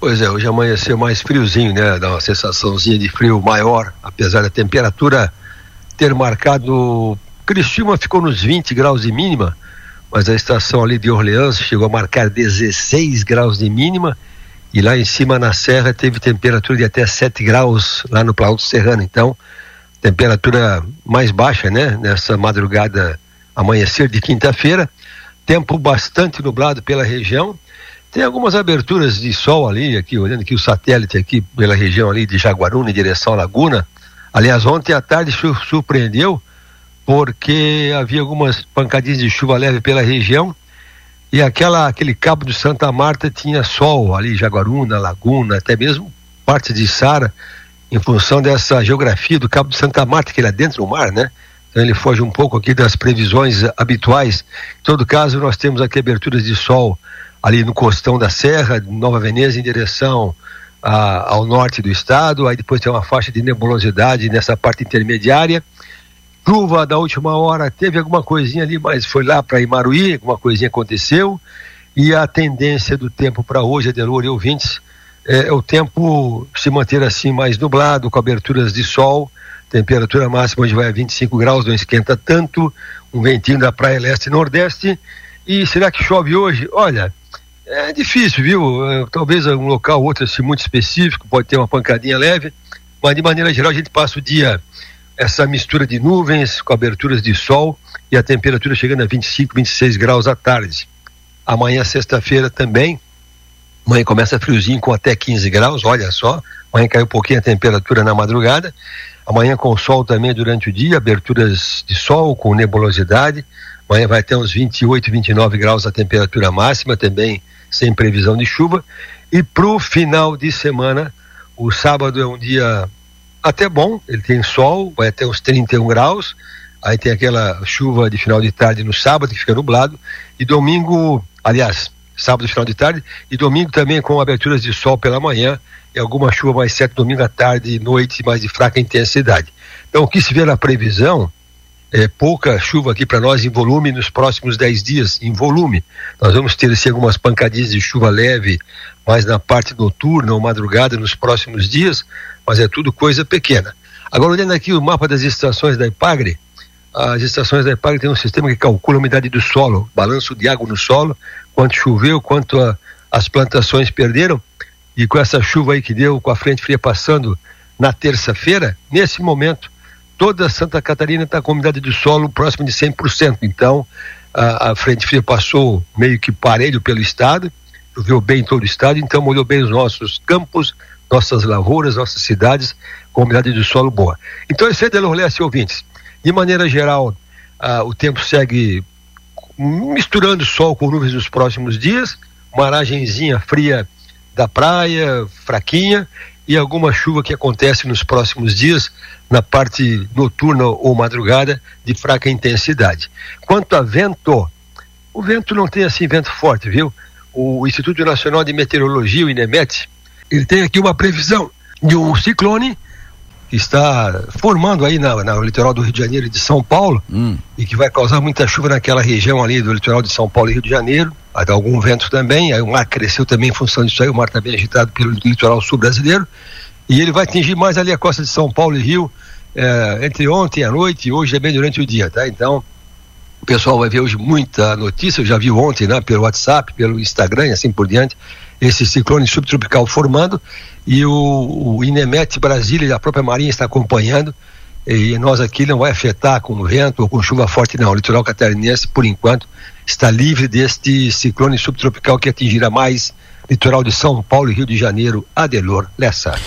Pois é, hoje amanheceu mais friozinho, né? Dá uma sensaçãozinha de frio maior, apesar da temperatura ter marcado. Cristina ficou nos 20 graus de mínima, mas a estação ali de Orleans chegou a marcar 16 graus de mínima e lá em cima na serra teve temperatura de até 7 graus lá no Planalto Serrano. Então, temperatura mais baixa, né? Nessa madrugada, amanhecer de quinta-feira. Tempo bastante nublado pela região. Tem algumas aberturas de sol ali, aqui, olhando aqui o satélite aqui pela região ali de Jaguaruna em direção à Laguna. Aliás, ontem à tarde surpreendeu porque havia algumas pancadinhas de chuva leve pela região e aquela, aquele cabo de Santa Marta tinha sol ali, Jaguaruna, Laguna, até mesmo parte de Sara, em função dessa geografia do cabo de Santa Marta, que ele é dentro do mar, né? Ele foge um pouco aqui das previsões habituais. Em todo caso, nós temos aqui aberturas de sol ali no costão da Serra, Nova Veneza, em direção a, ao norte do estado. Aí depois tem uma faixa de nebulosidade nessa parte intermediária. Chuva da última hora, teve alguma coisinha ali, mas foi lá para Imaruí, alguma coisinha aconteceu. E a tendência do tempo para hoje, Adelor e ouvintes, é, é o tempo se manter assim mais nublado, com aberturas de sol, temperatura máxima hoje vai a 25 graus, não esquenta tanto, um ventinho da praia leste e nordeste. E será que chove hoje? Olha, é difícil, viu? É, talvez um local ou outro assim muito específico, pode ter uma pancadinha leve, mas de maneira geral a gente passa o dia essa mistura de nuvens com aberturas de sol e a temperatura chegando a 25, 26 graus à tarde. Amanhã, sexta-feira, também. Amanhã começa friozinho com até 15 graus, olha só. Amanhã caiu um pouquinho a temperatura na madrugada. Amanhã com sol também durante o dia, aberturas de sol com nebulosidade. Amanhã vai ter uns 28, 29 graus a temperatura máxima, também sem previsão de chuva. E para o final de semana, o sábado é um dia até bom, ele tem sol, vai até uns 31 graus. Aí tem aquela chuva de final de tarde no sábado, que fica nublado. E domingo, aliás, sábado, final de tarde. E domingo também com aberturas de sol pela manhã. E alguma chuva mais certa domingo à tarde e noite, mais de fraca intensidade. Então, o que se vê na previsão é, pouca chuva aqui para nós em volume nos próximos 10 dias, em volume. Nós vamos ter assim, algumas pancadinhas de chuva leve mais na parte noturna ou madrugada nos próximos dias, mas é tudo coisa pequena. Agora, olhando aqui o mapa das estações da Ipagre, as estações da Ipagre tem um sistema que calcula a umidade do solo, balanço de água no solo, quanto choveu, quanto a, as plantações perderam, e com essa chuva aí que deu, com a frente fria passando na terça-feira, nesse momento, toda Santa Catarina está com umidade do solo próxima de 100%. Então, a, a, frente fria passou meio que parelho pelo estado, choveu bem em todo o estado, então molhou bem os nossos campos, nossas lavouras, nossas cidades, com umidade do solo boa. Então, esse é de Leste, ouvintes. De maneira geral, o tempo segue misturando sol com nuvens nos próximos dias, uma aragenzinha fria da praia, fraquinha, e alguma chuva que acontece nos próximos dias na parte noturna ou madrugada de fraca intensidade. Quanto a vento, o vento não tem assim vento forte, viu? O Instituto Nacional de Meteorologia, o INEMET, ele tem aqui uma previsão de um ciclone está formando aí na, na, no litoral do Rio de Janeiro e de São Paulo hum. e que vai causar muita chuva naquela região ali do litoral de São Paulo e Rio de Janeiro. Vai dar algum vento também, aí o mar cresceu também em função disso aí, o mar está bem agitado pelo litoral sul brasileiro e ele vai atingir mais ali a costa de São Paulo e Rio é, entre ontem à noite e hoje também durante o dia, tá? Então pessoal vai ver hoje muita notícia, eu já vi ontem, né, pelo WhatsApp, pelo Instagram e assim por diante, esse ciclone subtropical formando e o, o INEMET Brasília e a própria Marinha está acompanhando e nós aqui não vai afetar com vento ou com chuva forte não, o litoral catarinense por enquanto está livre deste ciclone subtropical que atingirá mais litoral de São Paulo e Rio de Janeiro, Adelor Lessa.